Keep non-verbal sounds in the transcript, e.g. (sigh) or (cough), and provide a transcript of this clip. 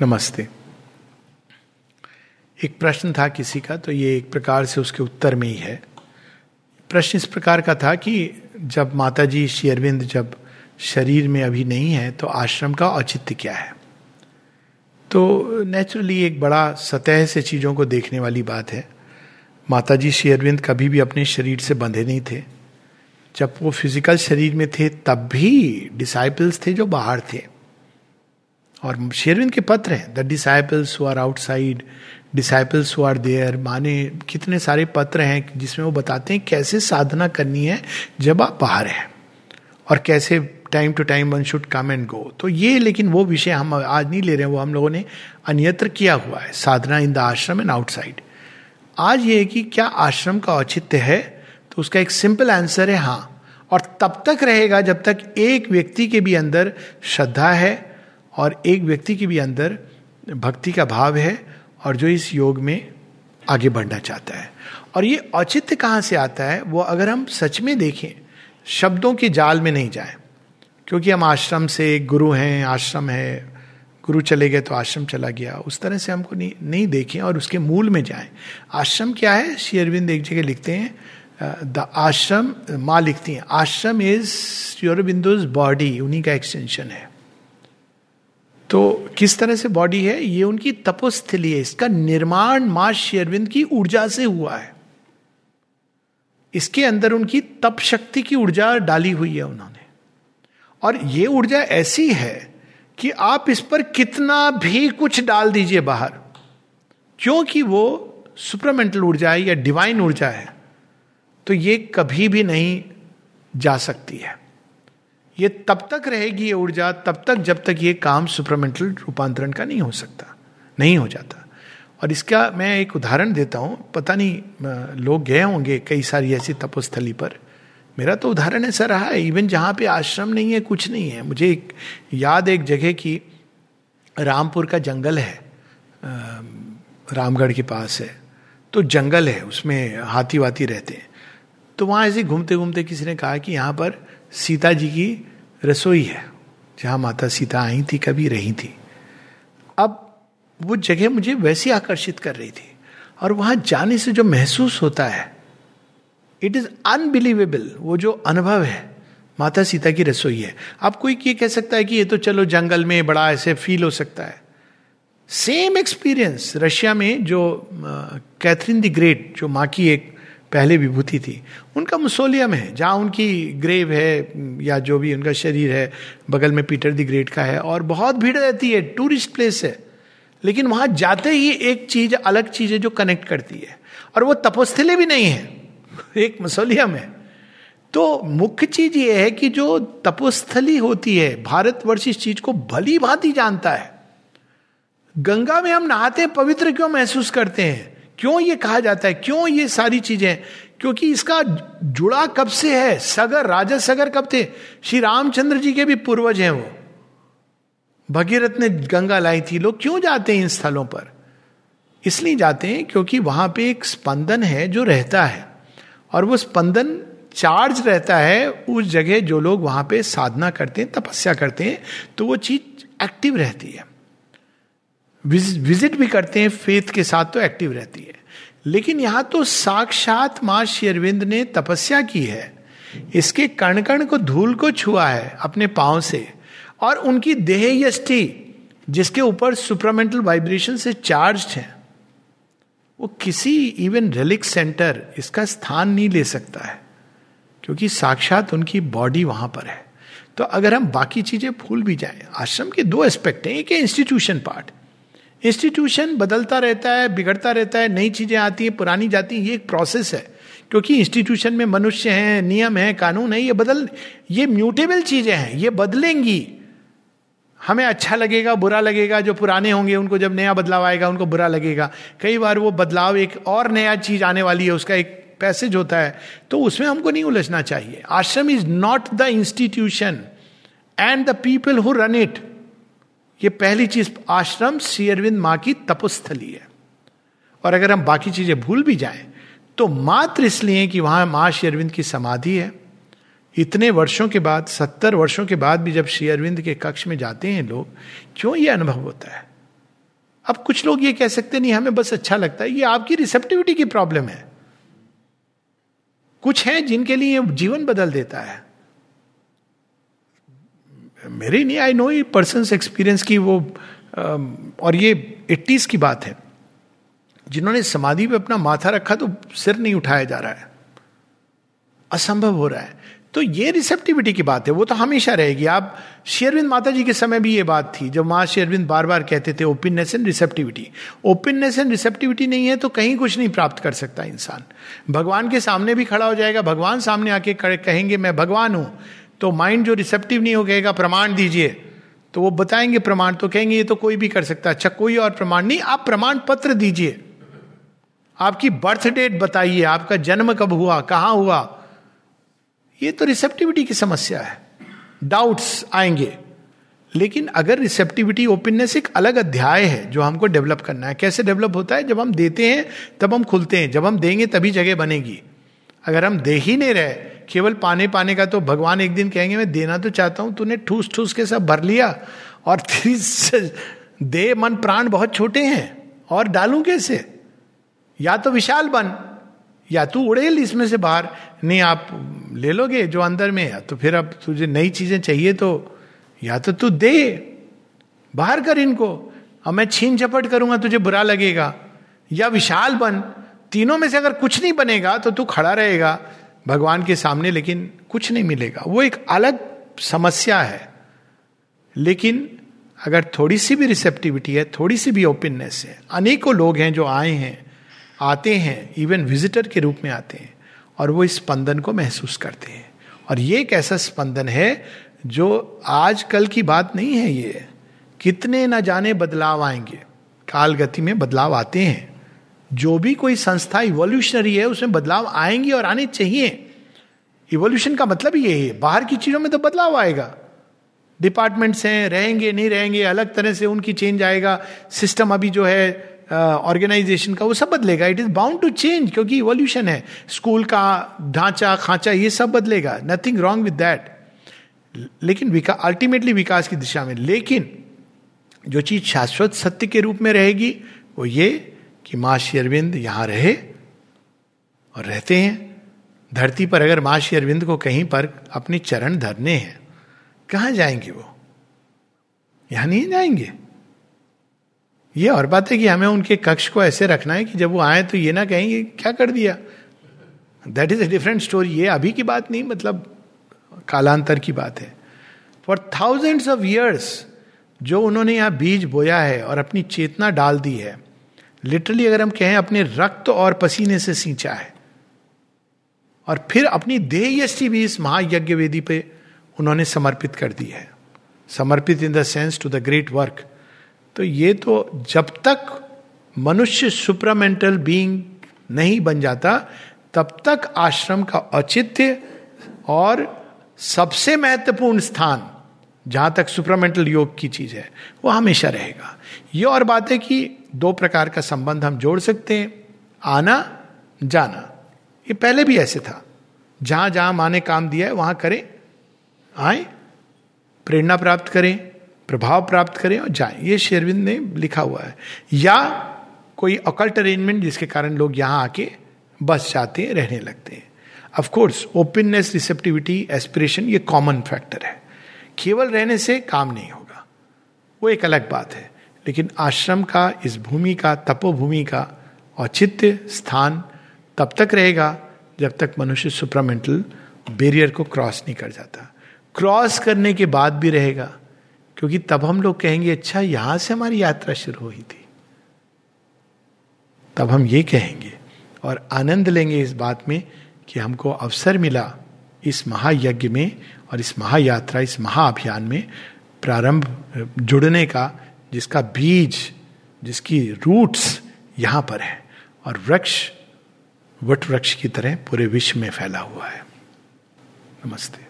नमस्ते। एक प्रश्न था किसी का तो ये एक प्रकार से उसके उत्तर में ही है। प्रश्न इस प्रकार का था कि जब माता जी शेरविंद जब शरीर में अभी नहीं है तो आश्रम का औचित्य क्या है? तो नेचुरली एक बड़ा सतह से चीज़ों को देखने वाली बात है। माता जी शेरविंद कभी भी अपने शरीर से बंधे नहीं थे। जब वो फ़िज़िकल शरीर में थे, तब भी डिसाइपल्स थे जो बाहर थे। और शेरविंद के पत्र हैं। The disciples who are outside disciples who are there माने कितने सारे पत्र हैं जिसमें वो बताते हैं कैसे साधना करनी है जब आप बाहर हैं और कैसे time to time one should come and go तो ये लेकिन वो विषय हम आज नहीं ले रहे हैं, वो हम लोगों ने अन्यत्र किया हुआ है, sadhana in the ashram and outside आज ये है कि क्या आश्रम का औचित्य है? तो उसका एक सिंपल आंसर है हाँ। और तब तक रहेगा जब तक एक व्यक्ति के भी अंदर श्रद्धा है और एक व्यक्ति के भी अंदर भक्ति का भाव है और जो इस योग में आगे बढ़ना चाहता है। और ये औचित्य कहाँ से आता है? वो अगर हम सच में देखें, शब्दों के जाल में नहीं जाए, क्योंकि हम आश्रम से गुरु हैं, आश्रम है, गुरु चले गए तो आश्रम चला गया, उस तरह से हमको नहीं नहीं देखें और उसके मूल में जाएँ। आश्रम क्या है? श्री अरविंद एक जगह लिखते हैं द आश्रम, माँ लिखती हैं, आश्रम इज़ श्री अरविंदोज बॉडी उन्हीं का एक्सटेंशन है। तो किस तरह से बॉडी है? ये उनकी तपोस्थली है। इसका निर्माण माँ शेरविंद की ऊर्जा से हुआ है। इसके अंदर उनकी तप शक्ति की ऊर्जा डाली हुई है उन्होंने। और ये ऊर्जा ऐसी है कि आप इस पर कितना भी कुछ डाल दीजिए बाहर, क्योंकि वो सुपरमेंटल ऊर्जा है या डिवाइन ऊर्जा है तो ये कभी भी नहीं जा सकती है। ये तब तक रहेगी ये ऊर्जा, तब तक जब तक ये काम सुपरमेंटल रूपांतरण का नहीं हो सकता, नहीं हो जाता। और इसका मैं एक उदाहरण देता हूँ। पता नहीं लोग गए होंगे कई सारी ऐसी तपोस्थली पर। मेरा तो उदाहरण ऐसा रहा है इवन जहाँ पे आश्रम नहीं है, कुछ नहीं है। मुझे एक याद एक जगह की रामपुर का जंगल है रामगढ़ के पास है। तो जंगल है, उसमें हाथी वाती रहते हैं। तो वहाँ ऐसे घूमते घूमते किसी ने कहा कि यहाँ पर सीता जी की रसोई है, जहाँ माता सीता आई थी, कभी रही थी। अब वो जगह मुझे वैसी आकर्षित कर रही थी, और वहाँ जाने से जो महसूस होता है इट इज़ अनबिलीवेबल वो जो अनुभव है, माता सीता की रसोई है। आप कोई ये कह सकता है कि ये तो चलो जंगल में बड़ा ऐसे फील हो सकता है। सेम एक्सपीरियंस रशिया में जो कैथरीन द ग्रेट, जो माँ की एक पहले विभूति थी। उनका मुसोलियम है, जहाँ उनकी ग्रेव है, या जो भी उनका शरीर है, बगल में पीटर द ग्रेट का है, और बहुत भीड़ रहती है, टूरिस्ट प्लेस है। लेकिन वहाँ जाते ही एक चीज़, अलग चीज़ है जो कनेक्ट करती है, और वो तपोस्थले भी नहीं है, (laughs) एक मसोलियम है। तो मुख्य चीज़ ये है कि जो तपोस्थली होती है, भारतवर्ष इस चीज़ को भली भांति जानता है। गंगा में हम नहाते, पवित्र क्यों महसूस करते हैं? क्यों ये कहा जाता है? क्यों ये सारी चीज़ें? क्योंकि इसका जुड़ा कब से है? सगर राजा सगर कब थे? श्री रामचंद्र जी के भी पूर्वज हैं वो। भगीरथ ने गंगा लाई थी। लोग क्यों जाते हैं इन स्थलों पर? इसलिए जाते हैं क्योंकि वहाँ पे एक स्पंदन है जो रहता है। और वो स्पंदन चार्ज रहता है उस जगह जो लोग वहाँ पे साधना करते हैं, तपस्या करते हैं तो वो चीज़ एक्टिव रहती है। विज़िट भी करते हैं फेथ के साथ तो एक्टिव रहती है। लेकिन यहाँ तो साक्षात माँ शेरविंद ने तपस्या की है। इसके कण कण को धूल को छुआ है अपने पाँव से और उनकी देह यष्टि जिसके ऊपर सुपरामेंटल वाइब्रेशन से चार्ज है, वो किसी इवन रेलिक सेंटर इसका स्थान नहीं ले सकता है, क्योंकि साक्षात उनकी बॉडी वहाँ पर है। तो अगर हम बाकी चीज़ें भूल भी जाएँ, आश्रम के दो एस्पेक्ट हैं, एक इंस्टीट्यूशन पार्ट इंस्टीट्यूशन बदलता रहता है, बिगड़ता रहता है, नई चीज़ें आती हैं, पुरानी जाती हैं, ये एक प्रोसेस है। क्योंकि इंस्टीट्यूशन में मनुष्य हैं, नियम है, कानून है, ये बदल, ये म्यूटेबल चीज़ें हैं, ये बदलेंगी। हमें अच्छा लगेगा, बुरा लगेगा, जो पुराने होंगे, उनको जब नया बदलाव आएगा, उनको बुरा लगेगा। कई बार वो बदलाव एक और नया चीज़ आने वाली है, उसका एक पैसेज होता है। तो उसमें हमको नहीं उलझना चाहिए। Ashram is not the institution and the people who run it ये पहली चीज़, आश्रम श्री अरविंद माँ की तपस्थली है। और अगर हम बाकी चीज़ें भूल भी जाएँ तो मात्र इसलिए कि वहाँ माँ श्री अरविंद की समाधि है। इतने वर्षों के बाद, सत्तर वर्षों के बाद भी जब श्री अरविंद के कक्ष में जाते हैं लोग, क्यों ये अनुभव होता है? अब कुछ लोग ये कह सकते नहीं, हमें बस अच्छा लगता है। ये आपकी रिसेप्टिविटी की प्रॉब्लम है। कुछ हैं जिनके लिए जीवन बदल देता है। मेरे नहीं आई नो पर्सन एक्सपीरियंस की वो और ये एट्टीज की बात है। जिन्होंने समाधि पे अपना माथा रखा तो सिर नहीं उठाया जा रहा है। असंभव हो रहा है। तो ये रिसेप्टिविटी की बात है। वो तो हमेशा रहेगी। आप शेरविंद माता जी के समय भी ये बात थी जब माँ शेरविंद बार बार कहते थे openness and receptivity openness and receptivity नहीं है तो कहीं कुछ नहीं प्राप्त कर सकता इंसान। भगवान के सामने भी खड़ा हो जाएगा। भगवान सामने आके कहेंगे, मैं भगवान हूँ। तो माइंड जो रिसेप्टिव नहीं हो कहेगा, प्रमाण दीजिए। तो वो बताएँगे प्रमाण तो कहेंगे, ये तो कोई भी कर सकता है। अच्छा कोई और प्रमाण नहीं, आप प्रमाण पत्र दीजिए। आपकी बर्थ डेट बताइए, आपका जन्म कब हुआ, कहाँ हुआ। ये तो रिसेप्टिविटी की समस्या है। डाउट्स आएँगे। लेकिन अगर रिसेप्टिविटी ओपननेस एक अलग अध्याय है, जो हमको डेवलप करना है, कैसे डेवलप होता है? जब हम देते हैं, तब हम खुलते हैं, जब हम देंगे, तभी जगह बनेगी। अगर हम दे ही नहीं रहे, केवल पाने पाने का तो भगवान एक दिन कहेंगे, मैं देना तो चाहता हूँ, तूने ठूस ठूस के सब भर लिया और (laughs) दे मन प्राण बहुत छोटे हैं, और डालू कैसे? या तो विशाल बन, या तू उड़ेल इसमें से बाहर। नहीं, आप ले लोगे जो अंदर में है तो फिर अब तुझे नई चीज़ें चाहिए तो या तो तू दे, बाहर कर इनको। अब मैं छीन झपट करूँगा, तुझे बुरा लगेगा। या विशाल बन तीनों में से अगर कुछ नहीं बनेगा तो तू खड़ा रहेगा भगवान के सामने, लेकिन कुछ नहीं मिलेगा। वो एक अलग समस्या है। लेकिन अगर थोड़ी सी भी रिसेप्टिविटी है, थोड़ी सी भी ओपननेस है, अनेकों लोग हैं जो आए हैं, आते हैं इवन विजिटर के रूप में आते हैं, और वो इस स्पंदन को महसूस करते हैं। और ये एक ऐसा स्पंदन है जो आज कल की बात नहीं है ये। कितने न जाने बदलाव आएँगे। काल गति में बदलाव आते हैं। जो भी कोई संस्था इवोल्यूशनरी है उसमें बदलाव आएँगे और आने चाहिए। इवोल्यूशन का मतलब ये है बाहर की चीज़ों में तो बदलाव आएगा। डिपार्टमेंट्स हैं रहेंगे नहीं रहेंगे अलग तरह से उनकी चेंज आएगा। सिस्टम अभी जो है ऑर्गेनाइजेशन uh, का वो सब बदलेगा। It is bound to change क्योंकि इवोल्यूशन है। स्कूल का ढांचा खांचा ये सब बदलेगा। नथिंग रॉन्ग विद दैट लेकिन विका अल्टीमेटली विकास की दिशा में। लेकिन जो चीज़ शाश्वत सत्य के रूप में रहेगी वो ये कि माँ शेरविंद यहाँ रहे और रहते हैं। धरती पर अगर माँ शेरविंद को कहीं पर अपने चरण धरने हैं, कहा जाएँगे वो? यहाँ नहीं जाएँगे। ये और बात है कि हमें उनके कक्ष को ऐसे रखना है कि जब वो आए तो ये ना कहेंगे क्या कर दिया। That is a different story ये अभी की बात नहीं मतलब कालांतर की बात है। फॉर थाउजेंड्स ऑफ़ ईयर्स जो उन्होंने यहाँ बीज बोया है और अपनी चेतना डाल दी है लिटरली अगर हम कहें अपने रक्त और पसीने से सींचा है, और फिर अपनी देह यष्टि भी इस महायज्ञ वेदी पे उन्होंने समर्पित कर दी है। समर्पित in the sense to the great work. तो ये तो जब तक मनुष्य सुपरामेंटल बीइंग नहीं बन जाता, तब तक आश्रम का औचित्य और सबसे महत्वपूर्ण स्थान जहाँ तक सुपरामेंटल योग की चीज़ है, वो हमेशा रहेगा। ये और बात है कि दो प्रकार का संबंध हम जोड़ सकते हैं, आना, जाना। ये पहले भी ऐसे था। जहाँ जहाँ माँ ने काम दिया है, वहाँ करें, आए, प्रेरणा प्राप्त करें, प्रभाव प्राप्त करें और जाए। ये शेरविंद ने लिखा हुआ है। या कोई अकल्ट अरेंजमेंट जिसके कारण लोग यहाँ आके बस जाते हैं, रहने लगते हैं। Of course openness receptivity aspiration ये कॉमन फैक्टर है। केवल रहने से काम नहीं होगा। वो एक अलग बात है। लेकिन आश्रम का, इस भूमि का, तपोभूमि का औचित्य स्थान तब तक रहेगा जब तक मनुष्य सुपरामेंटल बैरियर को क्रॉस नहीं कर जाता। क्रॉस करने के बाद भी रहेगा, क्योंकि तब हम लोग कहेंगे अच्छा यहाँ से हमारी यात्रा शुरू हुई थी। तब हम ये कहेंगे और आनंद लेंगे इस बात में कि हमको अवसर मिला इस महायज्ञ में और इस महायात्रा, इस महाअभियान में प्रारंभ, जुड़ने का जिसका बीज, जिसकी रूट्स यहाँ पर है और वृक्ष वट वृक्ष की तरह पूरे विश्व में फैला हुआ है। नमस्ते।